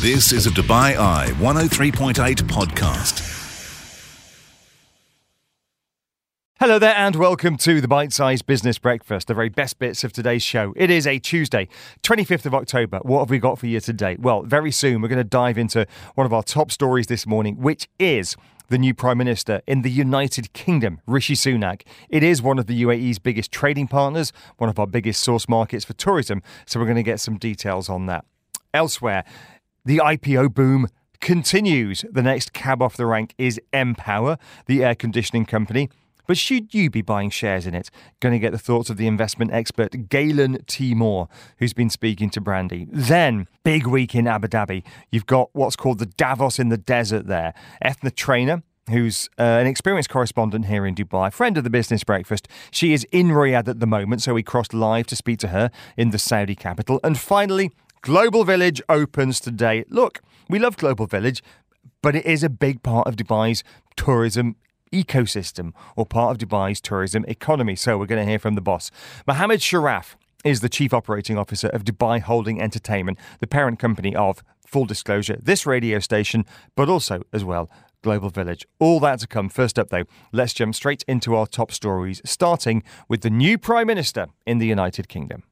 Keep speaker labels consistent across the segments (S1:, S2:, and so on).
S1: This is a Dubai Eye 103.8 podcast.
S2: Hello there, and welcome to the Bite Size Business Breakfast, the very best bits of today's show. It is a Tuesday, 25th of October. What have we got for you today? Well, very soon we're going to dive into one of our top stories this morning, which is the new Prime Minister in the United Kingdom, Rishi Sunak. It is one of the UAE's biggest trading partners, one of our biggest source markets for tourism, so we're going to get some details on that. Elsewhere, the IPO boom continues. The next cab off the rank is Empower, the air conditioning company. But should you be buying shares in it? Going to get the thoughts of the investment expert Galen T. Moore, who's been speaking to Brandy. Then, big week in Abu Dhabi. You've got what's called the Davos in the desert there. Ethna Trainer, who's uh, an experienced correspondent here in Dubai, friend of the Business Breakfast. She is in Riyadh at the moment, so we crossed live to speak to her in the Saudi capital. And finally, Global Village opens today. Look, we love Global Village, but it is a big part of Dubai's tourism ecosystem or part of Dubai's tourism economy. So we're going to hear from the boss. Mohammed Sharaf is the Chief Operating Officer of Dubai Holding Entertainment, the parent company of, full disclosure, this radio station, but also as well Global Village. All that to come. First up, though, let's jump straight into our top stories, starting with the new Prime Minister in the United Kingdom.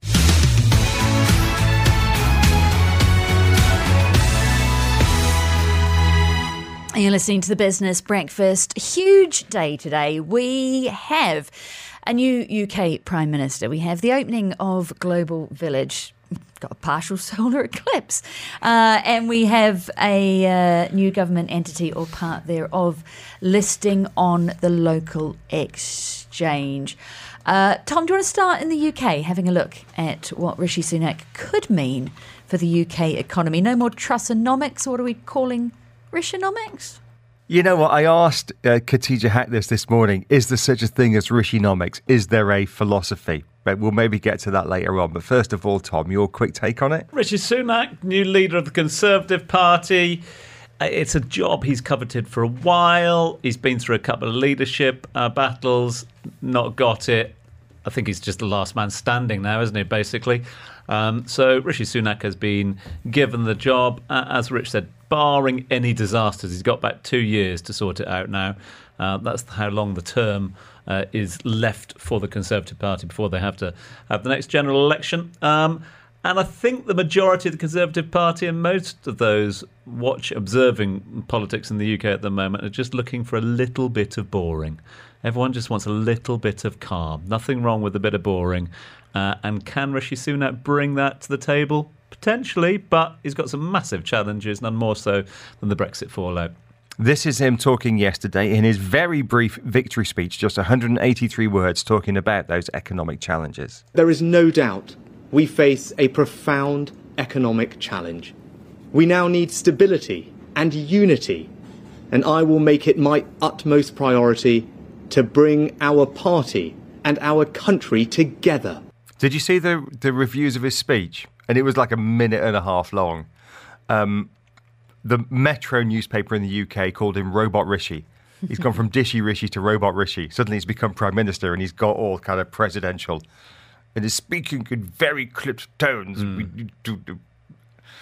S3: You're listening to the Business Breakfast. Huge day today. We have a new UK Prime Minister. We have the opening of Global Village. Got a partial solar eclipse. Uh, and we have a uh, new government entity or part thereof listing on the local exchange. Uh, Tom, do you want to start in the UK, having a look at what Rishi Sunak could mean for the UK economy? No more Trussonomics. What are we calling Rishinomics?
S2: You know what? I asked uh, Khatija Haque this this morning. Is there such a thing as Rishinomics? Is there a philosophy? But we'll maybe get to that later on. But first of all, Tom, your quick take on it?
S4: Rishi Sunak, new leader of the Conservative Party. Uh, It's a job he's coveted for a while. He's been through a couple of leadership uh, battles, not got it. I think he's just the last man standing now, isn't he, basically? Um, so Rishi Sunak has been given the job. Uh, as Rich said, barring any disasters, he's got about two years to sort it out now. Uh, that's how long the term uh, is left for the Conservative Party before they have to have the next general election. Um, and I think the majority of the Conservative Party and most of those watch observing politics in the UK at the moment are just looking for a little bit of boring. Everyone just wants a little bit of calm. Nothing wrong with a bit of boring. Uh, and can Rishi Sunak bring that to the table? Potentially, but he's got some massive challenges, none more so than the Brexit fallout.
S2: This is him talking yesterday in his very brief victory speech, just 183 words, talking about those economic challenges.
S5: There is no doubt we face a profound economic challenge. We now need stability and unity, and I will make it my utmost priority to bring our party and our country together.
S2: Did you see the the reviews of his speech? And it was like a minute and a half long. Um, the Metro newspaper in the UK called him Robot Rishi. He's gone from Dishy Rishi to Robot Rishi. Suddenly he's become Prime Minister and he's got all kind of presidential. And is speaking in very clipped tones. We need to do-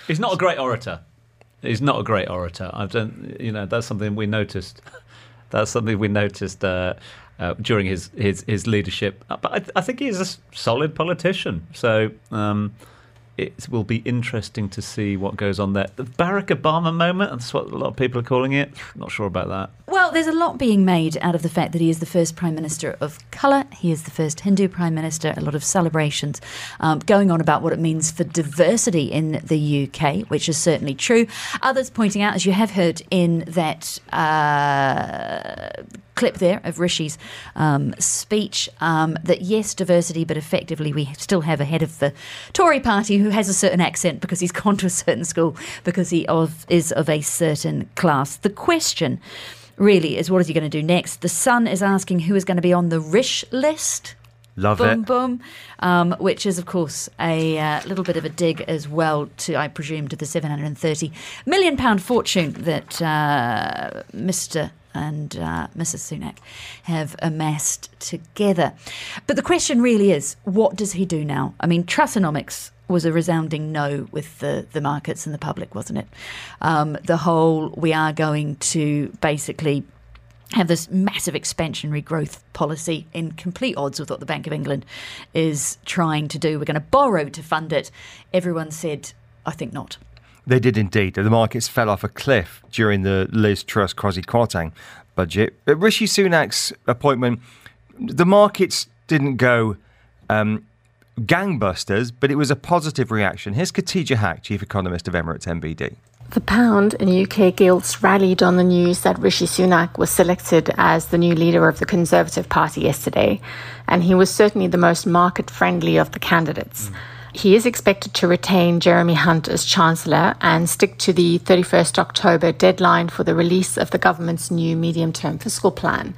S4: He's not a great orator. He's not a great orator. I've done, you know, that's something we noticed. That's something we noticed uh, uh, during his, his his leadership. Uh, But I, I think he's a solid politician. So um, it will be interesting to see what goes on there. The Barack Obama moment. That's what a lot of people are calling it. Not sure about that.
S3: Well, there's a lot being made out of the fact that he is the first Prime Minister of colour. He is the first Hindu Prime Minister. A lot of celebrations um, going on about what it means for diversity in the UK, which is certainly true. Others pointing out, as you have heard in that uh, clip there of Rishi's um, speech, um, that yes, diversity, but effectively we still have a head of the Tory party who has a certain accent because he's gone to a certain school, because he of, is of a certain class. The question really is what is he going to do next? The Sun is asking who is going to be on the Rish list.
S2: Love
S3: boom,
S2: it.
S3: boom, um, which is, of course, a uh, little bit of a dig as well to, I presume, to the £730 million fortune that uh, Mr. and uh, Mrs. Sunak have amassed together. But the question really is what does he do now? I mean, Trussonomics was a resounding no with the, the markets and the public, wasn't it? Um, the whole we are going to basically have this massive expansionary growth policy in complete odds with what the Bank of England is trying to do. We're going to borrow to fund it. Everyone said, I think not.
S2: They did indeed. The markets fell off a cliff during the Liz Truss Kwasi Kwarteng budget. But Rishi Sunak's appointment, the markets didn't go um, gangbusters, but it was a positive reaction. Here's Khatija Haque, chief economist of Emirates NBD.
S6: The pound and UK gilts rallied on the news that Rishi Sunak was selected as the new leader of the Conservative Party yesterday, and he was certainly the most market friendly of the candidates. Mm. He is expected to retain Jeremy Hunt as Chancellor and stick to the 31st October deadline for the release of the government's new medium term fiscal plan.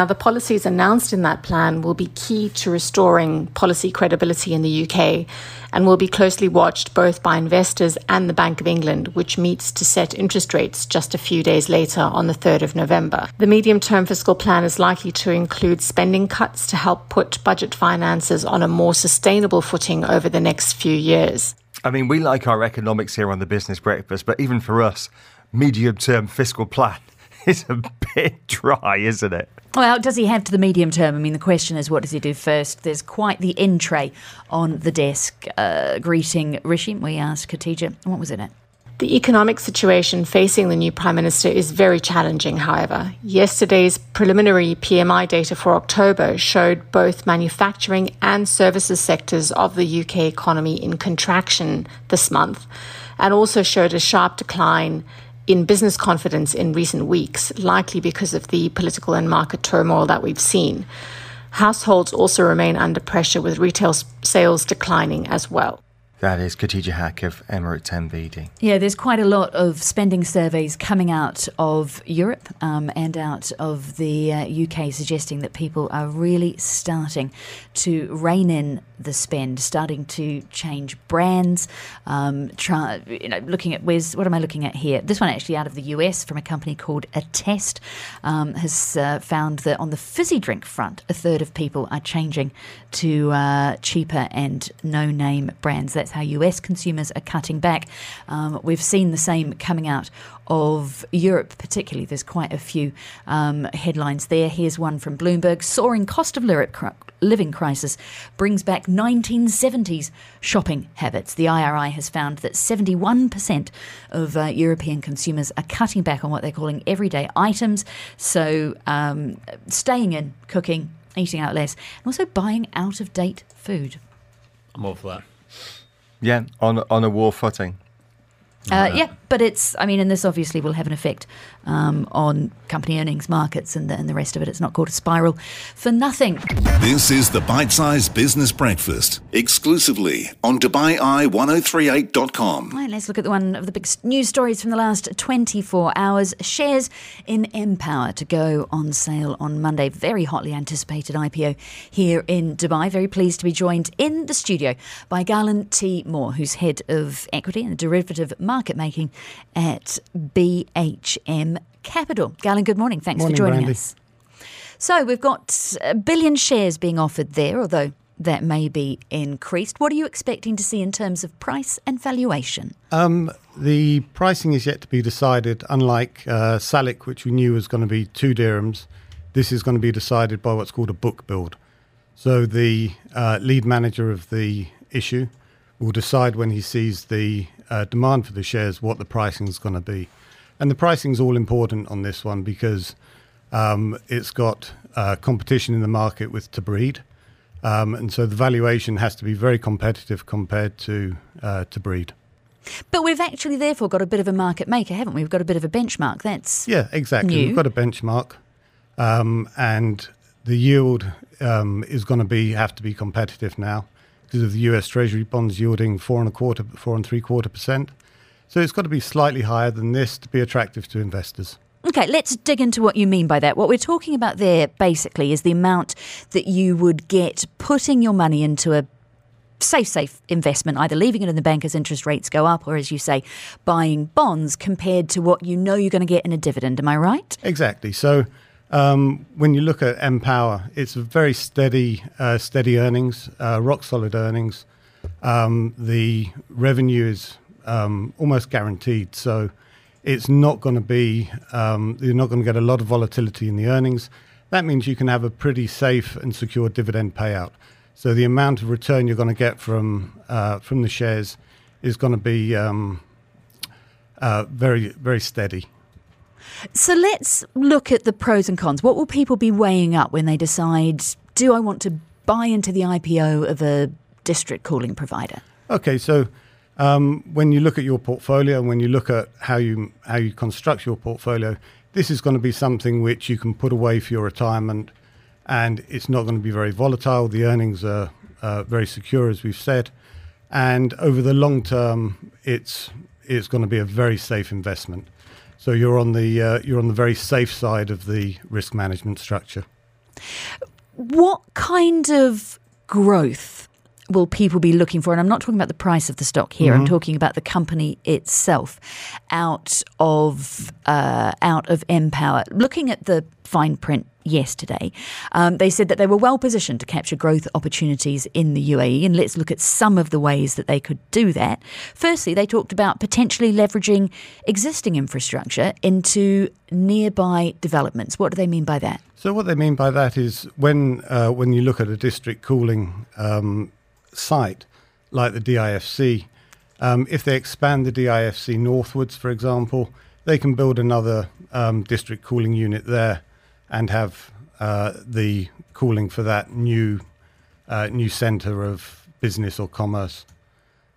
S6: Now, the policies announced in that plan will be key to restoring policy credibility in the UK and will be closely watched both by investors and the Bank of England, which meets to set interest rates just a few days later on the 3rd of November. The medium term fiscal plan is likely to include spending cuts to help put budget finances on a more sustainable footing over the next few years.
S2: I mean, we like our economics here on the Business Breakfast, but even for us, medium term fiscal plan is a bit dry, isn't it?
S3: Well, does he have to the medium term? I mean, the question is, what does he do first? There's quite the in tray on the desk. Uh, greeting Rishi, we asked Khatija, what was in it?
S6: The economic situation facing the new Prime Minister is very challenging, however. Yesterday's preliminary PMI data for October showed both manufacturing and services sectors of the UK economy in contraction this month, and also showed a sharp decline in business confidence in recent weeks, likely because of the political and market turmoil that we've seen. Households also remain under pressure with retail sales declining as well.
S2: That is Khatija Haque of Emirates NBD.
S3: Yeah, there's quite a lot of spending surveys coming out of Europe um, and out of the uh, UK suggesting that people are really starting to rein in the spend, starting to change brands. Um, try, you know, looking at where's what am I looking at here? This one actually out of the US from a company called Attest um, has uh, found that on the fizzy drink front, a third of people are changing to uh, cheaper and no-name brands. That's how US consumers are cutting back. Um, we've seen the same coming out of Europe, particularly. There's quite a few um, headlines there. Here's one from Bloomberg Soaring cost of living crisis brings back 1970s shopping habits. The IRI has found that 71% of uh, European consumers are cutting back on what they're calling everyday items. So, um, staying in, cooking, eating out less, and also buying out of date food.
S4: I'm all for that.
S2: Yeah, on on a war footing.
S3: Uh, yeah, but it's, I mean, and this obviously will have an effect um, on company earnings, markets, and the, and the rest of it. It's not called a spiral for nothing.
S1: This is the Bite Size Business Breakfast, exclusively on DubaiEye1038.com.
S3: Right, let's look at the one of the big news stories from the last 24 hours. Shares in Empower to go on sale on Monday. Very hotly anticipated IPO here in Dubai. Very pleased to be joined in the studio by Garland T. Moore, who's head of equity and derivative market making at BHM Capital. Garland, good morning. Thanks
S7: morning,
S3: for joining
S7: Brandy.
S3: us. So we've got a billion shares being offered there, although that may be increased. What are you expecting to see in terms of price and valuation?
S7: Um, the pricing is yet to be decided. Unlike uh, Salik, which we knew was going to be two dirhams, this is going to be decided by what's called a book build. So the uh, lead manager of the issue will decide when he sees the uh, demand for the shares what the pricing is going to be. And the pricing is all important on this one because um, it's got uh, competition in the market with Tabreed. Um, and so the valuation has to be very competitive compared to uh, Tabreed.
S3: But we've actually therefore got a bit of a market maker, haven't we? We've got a bit of a benchmark. That's
S7: Yeah, exactly.
S3: new.
S7: We've got a benchmark. Um, and the yield um, is going to be have to be competitive now because of the US Treasury bonds yielding four and a quarter, four and three quarter percent. So it's got to be slightly higher than this to be attractive to investors.
S3: Okay, let's dig into what you mean by that. What we're talking about there basically is the amount that you would get putting your money into a safe, safe investment, either leaving it in the bank as interest rates go up, or as you say, buying bonds compared to what you know you're going to get in a dividend. Am I right?
S7: Exactly. So um, when you look at Empower, it's very steady, uh, steady earnings, uh, rock solid earnings. Um, the revenue is um, almost guaranteed, so it's not going to be. Um, you're not going to get a lot of volatility in the earnings. That means you can have a pretty safe and secure dividend payout. So the amount of return you're going to get from uh, from the shares is going to be um, uh, very very steady.
S3: So let's look at the pros and cons. What will people be weighing up when they decide, do I want to buy into the IPO of a district cooling provider?
S7: Okay, so um, when you look at your portfolio and when you look at how you how you construct your portfolio, this is going to be something which you can put away for your retirement, and it's not going to be very volatile. The earnings are uh, very secure, as we've said, and over the long term, it's it's going to be a very safe investment. So you're on the uh, you're on the very safe side of the risk management structure.
S3: What kind of growth will people be looking for? And I'm not talking about the price of the stock here. Mm-hmm. I'm talking about the company itself out of uh, out of Empower. Looking at the fine print yesterday. Um, they said that they were well positioned to capture growth opportunities in the UAE, and let's look at some of the ways that they could do that. Firstly, they talked about potentially leveraging existing infrastructure into nearby developments. What do they mean by that?
S7: So, what they mean by that is when uh, when you look at a district cooling um, site like the DIFC, um, if they expand the DIFC northwards, for example, they can build another um, district cooling unit there and have uh, the cooling for that new uh, new centre of business or commerce.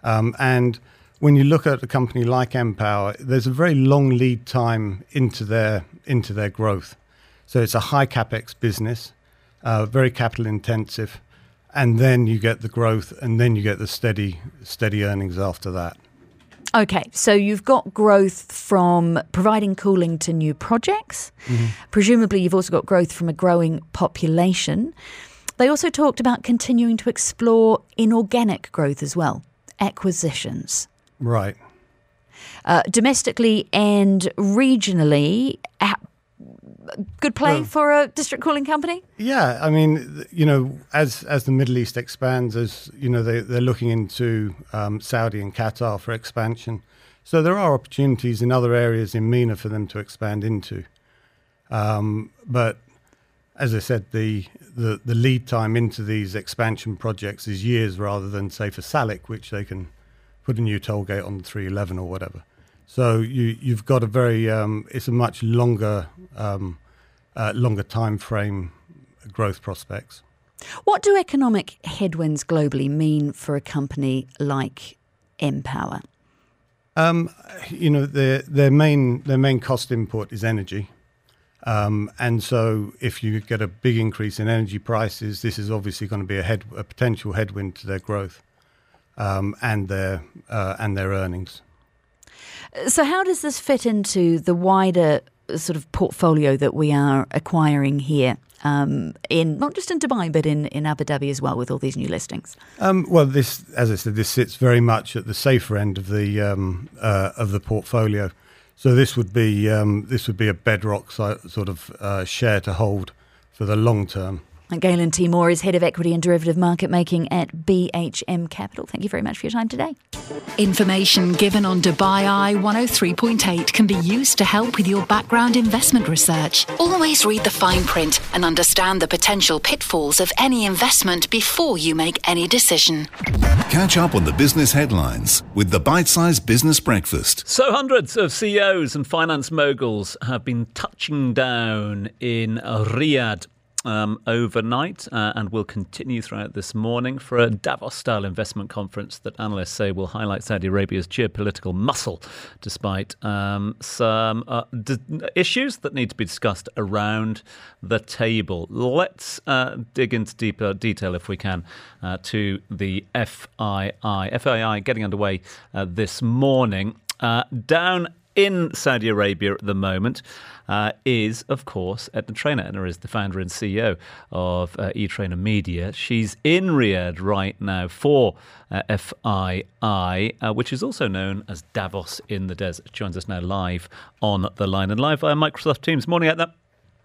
S7: Um, and when you look at a company like Empower, there's a very long lead time into their into their growth. So it's a high capex business, uh, very capital intensive, and then you get the growth, and then you get the steady steady earnings after that.
S3: Okay, so you've got growth from providing cooling to new projects. Mm-hmm. Presumably, you've also got growth from a growing population. They also talked about continuing to explore inorganic growth as well, acquisitions.
S7: Right.
S3: Uh, domestically and regionally, good play well, for a district cooling company?
S7: Yeah, I mean, you know, as as the Middle East expands, as you know, they they're looking into um, Saudi and Qatar for expansion. So there are opportunities in other areas in MENA for them to expand into. Um, but as I said, the, the the lead time into these expansion projects is years rather than say for SALIC, which they can put a new toll gate on the 311 or whatever. So you you've got a very um, it's a much longer um, uh, longer time frame growth prospects.
S3: What do economic headwinds globally mean for a company like Empower?
S7: Um, you know their their main their main cost input is energy. Um, and so, if you get a big increase in energy prices, this is obviously going to be a, head, a potential headwind to their growth um, and their uh, and their earnings.
S3: So, how does this fit into the wider sort of portfolio that we are acquiring here? Um, in not just in Dubai but in, in Abu Dhabi as well with all these new listings.
S7: Um, well, this, as I said, this sits very much at the safer end of the um, uh, of the portfolio. So this would be um, this would be a bedrock sort of uh, share to hold for the long term.
S3: Galen Timor is Head of Equity and Derivative Market Making at BHM Capital. Thank you very much for your time today.
S8: Information given on Dubai Eye 103.8 can be used to help with your background investment research. Always read the fine print and understand the potential pitfalls of any investment before you make any decision.
S1: Catch up on the business headlines with the Bite Size Business Breakfast.
S4: So, hundreds of CEOs and finance moguls have been touching down in Riyadh um, overnight uh, and will continue throughout this morning for a Davos style investment conference that analysts say will highlight Saudi Arabia's geopolitical muscle, despite um, some uh, d- issues that need to be discussed around the table. Let's uh, dig into deeper detail, if we can, uh, to the FII. FII getting underway uh, this morning. Uh, down in Saudi Arabia at the moment uh, is, of course, Edna Trainer. Edna is the founder and CEO of uh, eTrainer Media. She's in Riyadh right now for uh, FII, uh, which is also known as Davos in the Desert. She joins us now live on the line and live via Microsoft Teams. Morning, Edna.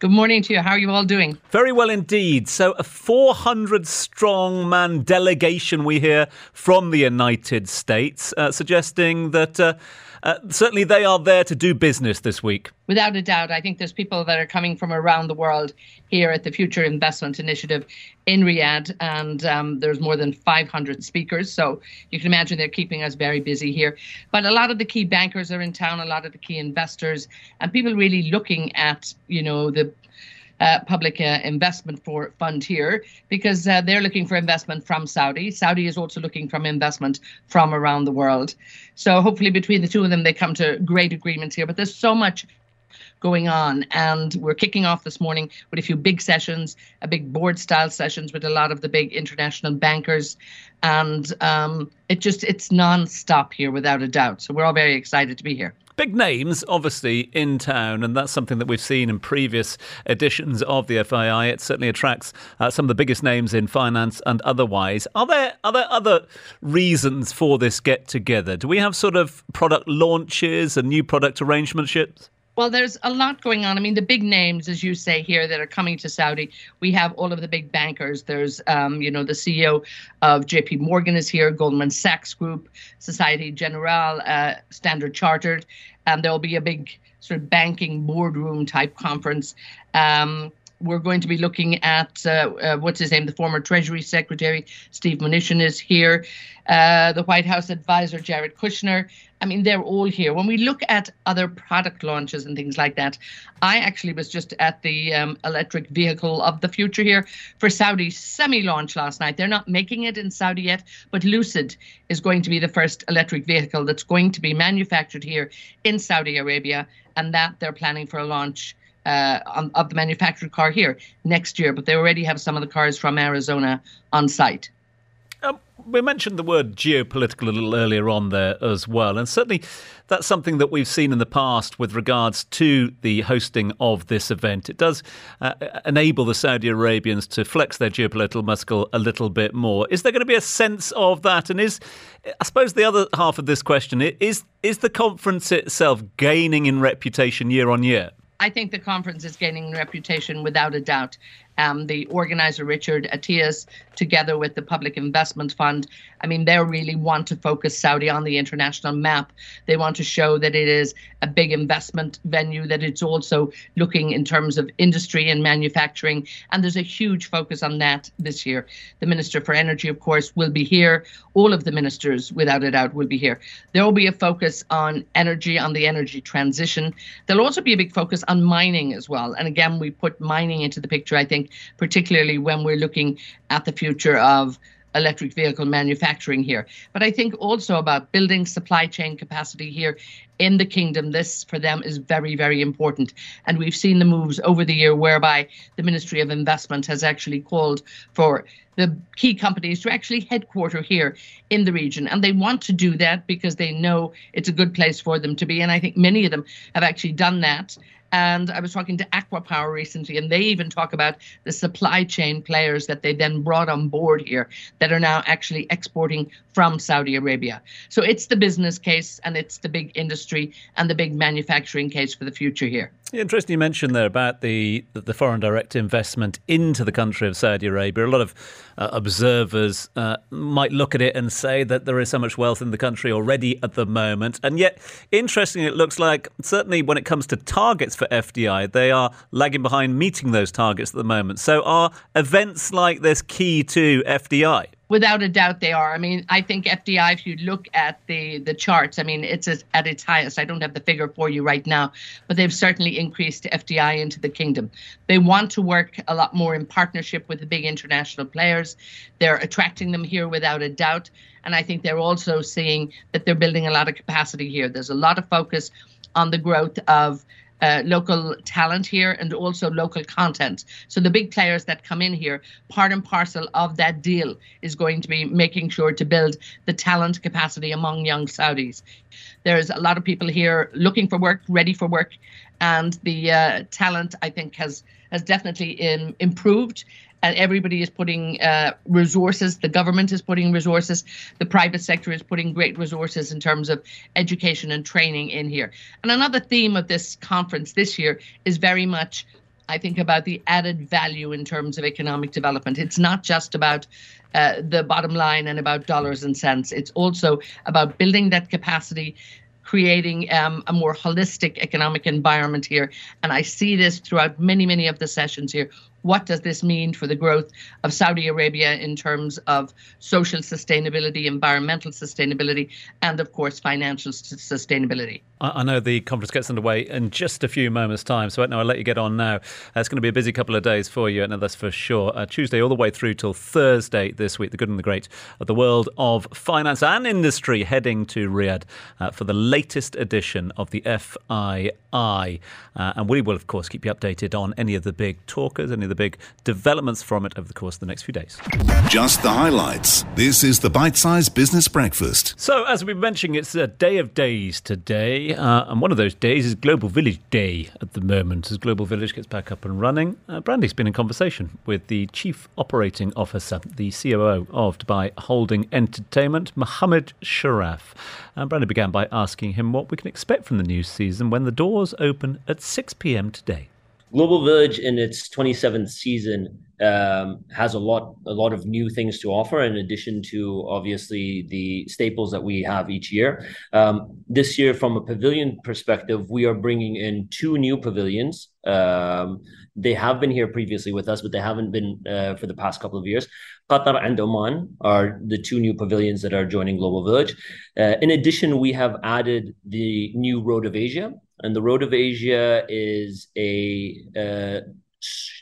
S9: Good morning to you. How are you all doing?
S4: Very well indeed. So, a 400 strong man delegation we hear from the United States, uh, suggesting that uh, certainly they are there to do business this week.
S9: Without a doubt. I think there's people that are coming from around the world here at the Future Investment Initiative in Riyadh, and um, there's more than 500 speakers. So you can imagine they're keeping us very busy here. But a lot of the key bankers are in town, a lot of the key investors, and people really looking at, you know, the uh, public uh, investment for fund here because uh, they're looking for investment from Saudi. Saudi is also looking from investment from around the world. So hopefully between the two of them they come to great agreements here. But there's so much going on and we're kicking off this morning with a few big sessions a big board style sessions with a lot of the big international bankers and um, it just it's non-stop here without a doubt so we're all very excited to be here
S4: big names, obviously, in town, and that's something that we've seen in previous editions of the FII. It certainly attracts uh, some of the biggest names in finance and otherwise. Are there are there other reasons for this get together? Do we have sort of product launches and new product arrangementships?
S9: Well, there's a lot going on. I mean, the big names, as you say here, that are coming to Saudi. We have all of the big bankers. There's, um, you know, the CEO of J.P. Morgan is here, Goldman Sachs Group, Societe Generale, uh, Standard Chartered, and there will be a big sort of banking boardroom type conference. Um, we're going to be looking at uh, uh, what's his name, the former Treasury Secretary Steve Mnuchin is here, uh, the White House advisor Jared Kushner. I mean, they're all here. When we look at other product launches and things like that, I actually was just at the um, electric vehicle of the future here for Saudi semi launch last night. They're not making it in Saudi yet, but Lucid is going to be the first electric vehicle that's going to be manufactured here in Saudi Arabia, and that they're planning for a launch uh, on, of the manufactured car here next year, but they already have some of the cars from Arizona on site.
S4: Um, we mentioned the word geopolitical a little earlier on there as well, and certainly that's something that we've seen in the past with regards to the hosting of this event. It does uh, enable the Saudi Arabians to flex their geopolitical muscle a little bit more. Is there going to be a sense of that? And is, I suppose, the other half of this question is is the conference itself gaining in reputation year on year?
S9: I think the conference is gaining reputation without a doubt um, the organizer Richard Attias, together with the Public Investment Fund. I mean, they really want to focus Saudi on the international map. They want to show that it is a big investment venue, that it's also looking in terms of industry and manufacturing. And there's a huge focus on that this year. The Minister for Energy, of course, will be here. All of the ministers, without a doubt, will be here. There will be a focus on energy, on the energy transition. There'll also be a big focus on mining as well. And again, we put mining into the picture, I think, particularly when we're looking at the future of electric vehicle manufacturing here. But I think also about building supply chain capacity here in the kingdom. This for them is very, very important. And we've seen the moves over the year whereby the Ministry of Investment has actually called for the key companies to actually headquarter here in the region. And they want to do that because they know it's a good place for them to be. And I think many of them have actually done that. And I was talking to ACWA Power recently, and they even talk about the supply chain players that they then brought on board here that are now actually exporting from Saudi Arabia. So it's the business case and it's the big industry and the big manufacturing case for the future here.
S4: Interesting you mentioned there about the the foreign direct investment into the country of Saudi Arabia. A lot of uh, observers uh, might look at it and say that there is so much wealth in the country already at the moment, and yet, interestingly, it looks like certainly when it comes to targets for FDI, they are lagging behind meeting those targets at the moment. So, are events like this key to FDI?
S9: Without a doubt, they are. I mean, I think FDI, if you look at the the charts, I mean, it's at its highest. I don't have the figure for you right now, but they've certainly increased FDI into the kingdom. They want to work a lot more in partnership with the big international players. They're attracting them here without a doubt, and I think they're also seeing that they're building a lot of capacity here. There's a lot of focus on the growth of uh, local talent here and also local content. So the big players that come in here, part and parcel of that deal is going to be making sure to build the talent capacity among young Saudis. There's a lot of people here looking for work, ready for work, and the uh, talent I think has has definitely in, improved and everybody is putting uh, resources. The government is putting resources. The private sector is putting great resources in terms of education and training in here. And another theme of this conference this year is very much, I think, about the added value in terms of economic development. It's not just about uh, the bottom line and about dollars and cents. It's also about building that capacity creating um, a more holistic economic environment here. And I see this throughout many, many of the sessions here what does this mean for the growth of Saudi Arabia in terms of social sustainability, environmental sustainability, and of course, financial sustainability?
S4: I know the conference gets underway in just a few moments' time, so I'll let you get on now. Uh, it's going to be a busy couple of days for you, and that's for sure. Uh, Tuesday all the way through till Thursday this week, the good and the great of the world of finance and industry heading to Riyadh uh, for the latest edition of the FII. Uh, and we will, of course, keep you updated on any of the big talkers, any the big developments from it over the course of the next few days.
S1: Just the highlights. This is the Bite sized Business Breakfast.
S4: So, as we've been mentioning, it's a day of days today. Uh, and one of those days is Global Village Day at the moment, as Global Village gets back up and running. Uh, Brandy's been in conversation with the Chief Operating Officer, the COO of Dubai Holding Entertainment, Mohammed Sharaf. And Brandy began by asking him what we can expect from the new season when the doors open at 6 p.m. today.
S10: Global Village in its 27th season um, has a lot a lot of new things to offer in addition to obviously the staples that we have each year. Um, this year, from a pavilion perspective, we are bringing in two new pavilions. Um, they have been here previously with us, but they haven't been uh, for the past couple of years. Qatar and Oman are the two new pavilions that are joining Global Village. Uh, in addition, we have added the new Road of Asia, and the Road of Asia is a, uh,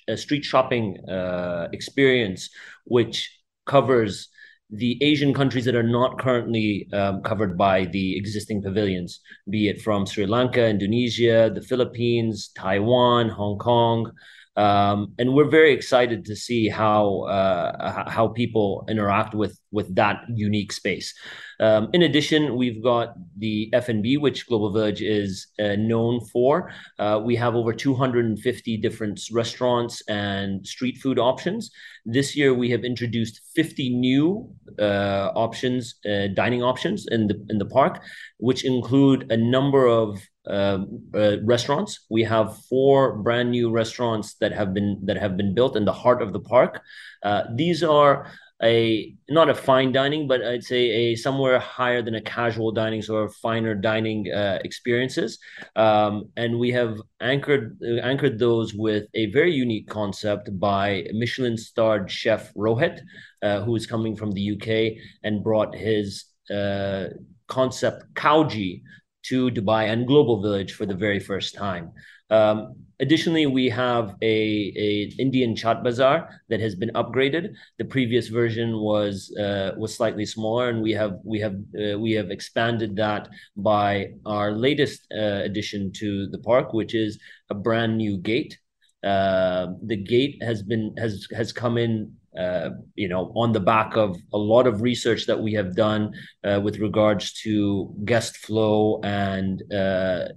S10: a street shopping uh, experience which covers the Asian countries that are not currently um, covered by the existing pavilions, be it from Sri Lanka, Indonesia, the Philippines, Taiwan, Hong Kong. Um, and we're very excited to see how uh, how people interact with with that unique space. Um, in addition, we've got the F&B, which Global Village is uh, known for. Uh, we have over 250 different restaurants and street food options. This year, we have introduced 50 new uh, options, uh, dining options in the in the park, which include a number of um, uh, restaurants. We have four brand new restaurants that have been that have been built in the heart of the park. Uh, these are a not a fine dining, but I'd say a somewhere higher than a casual dining, so finer dining uh, experiences. Um, and we have anchored anchored those with a very unique concept by Michelin starred chef Rohit, uh, who is coming from the UK and brought his uh, concept Kauji to Dubai and Global Village for the very first time. Um, additionally, we have a, a Indian chat Bazaar that has been upgraded. The previous version was uh, was slightly smaller, and we have we have uh, we have expanded that by our latest uh, addition to the park, which is a brand new gate. Uh, the gate has been has has come in uh, you know, on the back of a lot of research that we have done uh, with regards to guest flow and uh,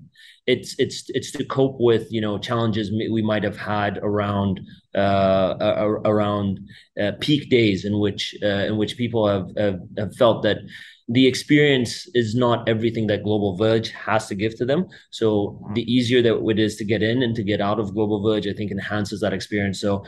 S10: it's it's it's to cope with you know challenges we might have had around uh, around uh, peak days in which uh, in which people have, have, have felt that the experience is not everything that Global Village has to give to them. So the easier that it is to get in and to get out of Global Village, I think enhances that experience. So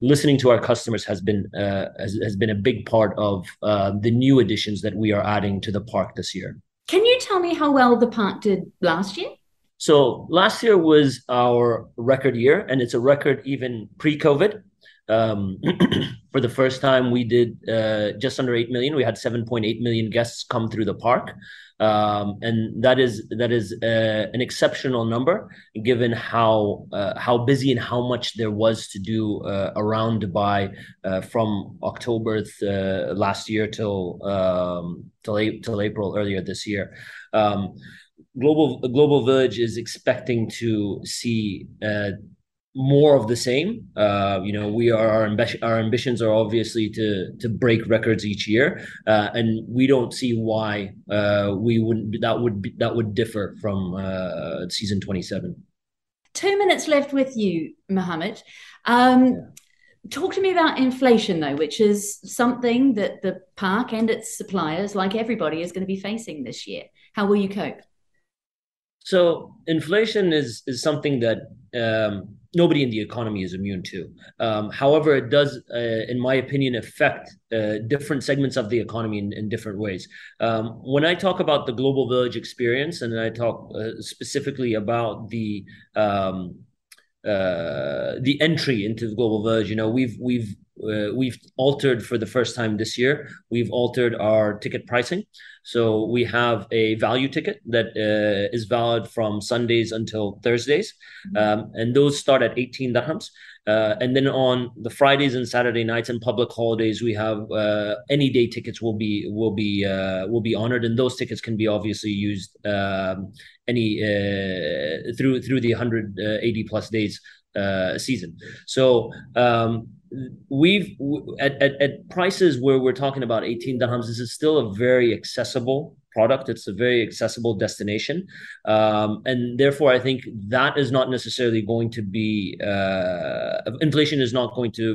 S10: listening to our customers has been uh, has, has been a big part of uh, the new additions that we are adding to the park this year.
S11: Can you tell me how well the park did last year?
S10: So last year was our record year, and it's a record even pre-COVID. Um, for the first time, we did uh, just under eight million. We had seven point eight million guests come through the park, um, and that is that is uh, an exceptional number given how uh, how busy and how much there was to do uh, around Dubai uh, from October th- last year till um, till, till April earlier this year. Um, global Global Village is expecting to see uh, more of the same. Uh, you know, we are our, ambi- our ambitions are obviously to to break records each year, uh, and we don't see why uh, we wouldn't that would be, that would differ from uh, season twenty seven.
S11: Two minutes left with you, Mohammed. Um, yeah. Talk to me about inflation, though, which is something that the park and its suppliers, like everybody, is going to be facing this year. How will you cope?
S10: So inflation is is something that um, nobody in the economy is immune to. Um, however, it does, uh, in my opinion, affect uh, different segments of the economy in, in different ways. Um, when I talk about the global village experience, and I talk uh, specifically about the um, uh, the entry into the global village, you know, we've we've uh, we've altered for the first time this year. We've altered our ticket pricing. So we have a value ticket that uh, is valid from Sundays until Thursdays, mm-hmm. um, and those start at 18 dirhams. Uh, and then on the Fridays and Saturday nights and public holidays, we have uh, any day tickets will be will be uh, will be honored, and those tickets can be obviously used um, any uh, through through the 180 plus days uh, season. So um, we've at, at, at, prices where we're talking about 18 dirhams this is still a very accessible product. It's a very accessible destination. Um, and therefore i think that is not necessarily going to be uh, inflation is not going to,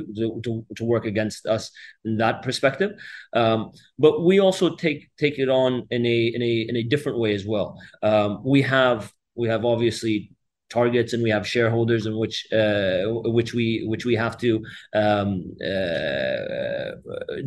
S10: to, to work against us in that perspective. Um, but we also take take it on in a in a in a different way as well. Um, we have we have obviously targets and we have shareholders in which uh, which we which we have to um, uh,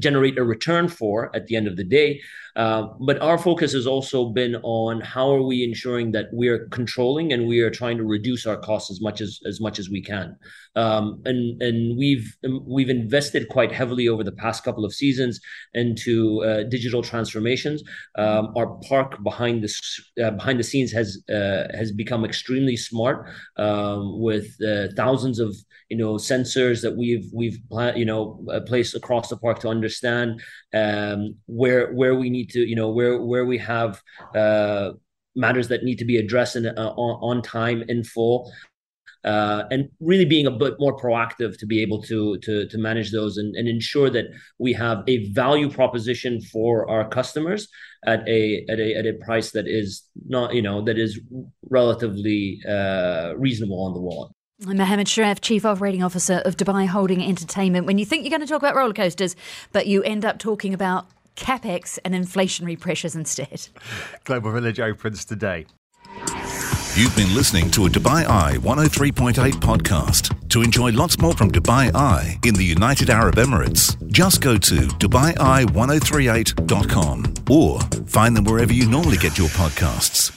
S10: generate a return for at the end of the day. Uh, but our focus has also been on how are we ensuring that we are controlling and we are trying to reduce our costs as much as as much as we can. Um, and and we've we've invested quite heavily over the past couple of seasons into uh, digital transformations. Um, our park behind the uh, behind the scenes has has become extremely smart um, with thousands of you know sensors that we've we've you know placed across the park to understand um, where where we need to you know where where we have uh, matters that need to be addressed in, uh, on, on time in full uh, and really being a bit more proactive to be able to to, to manage those and, and ensure that we have a value proposition for our customers at a at a at a price that is not you know that is relatively uh, reasonable on the wallet.
S3: I'm Mohammed Sharaf, Chief Operating Officer of Dubai Holding Entertainment. When you think you're going to talk about roller coasters, but you end up talking about capex and inflationary pressures instead.
S2: Global Village opens today.
S1: You've been listening to a Dubai Eye 103.8 podcast. To enjoy lots more from Dubai Eye in the United Arab Emirates, just go to DubaiEye1038.com or find them wherever you normally get your podcasts.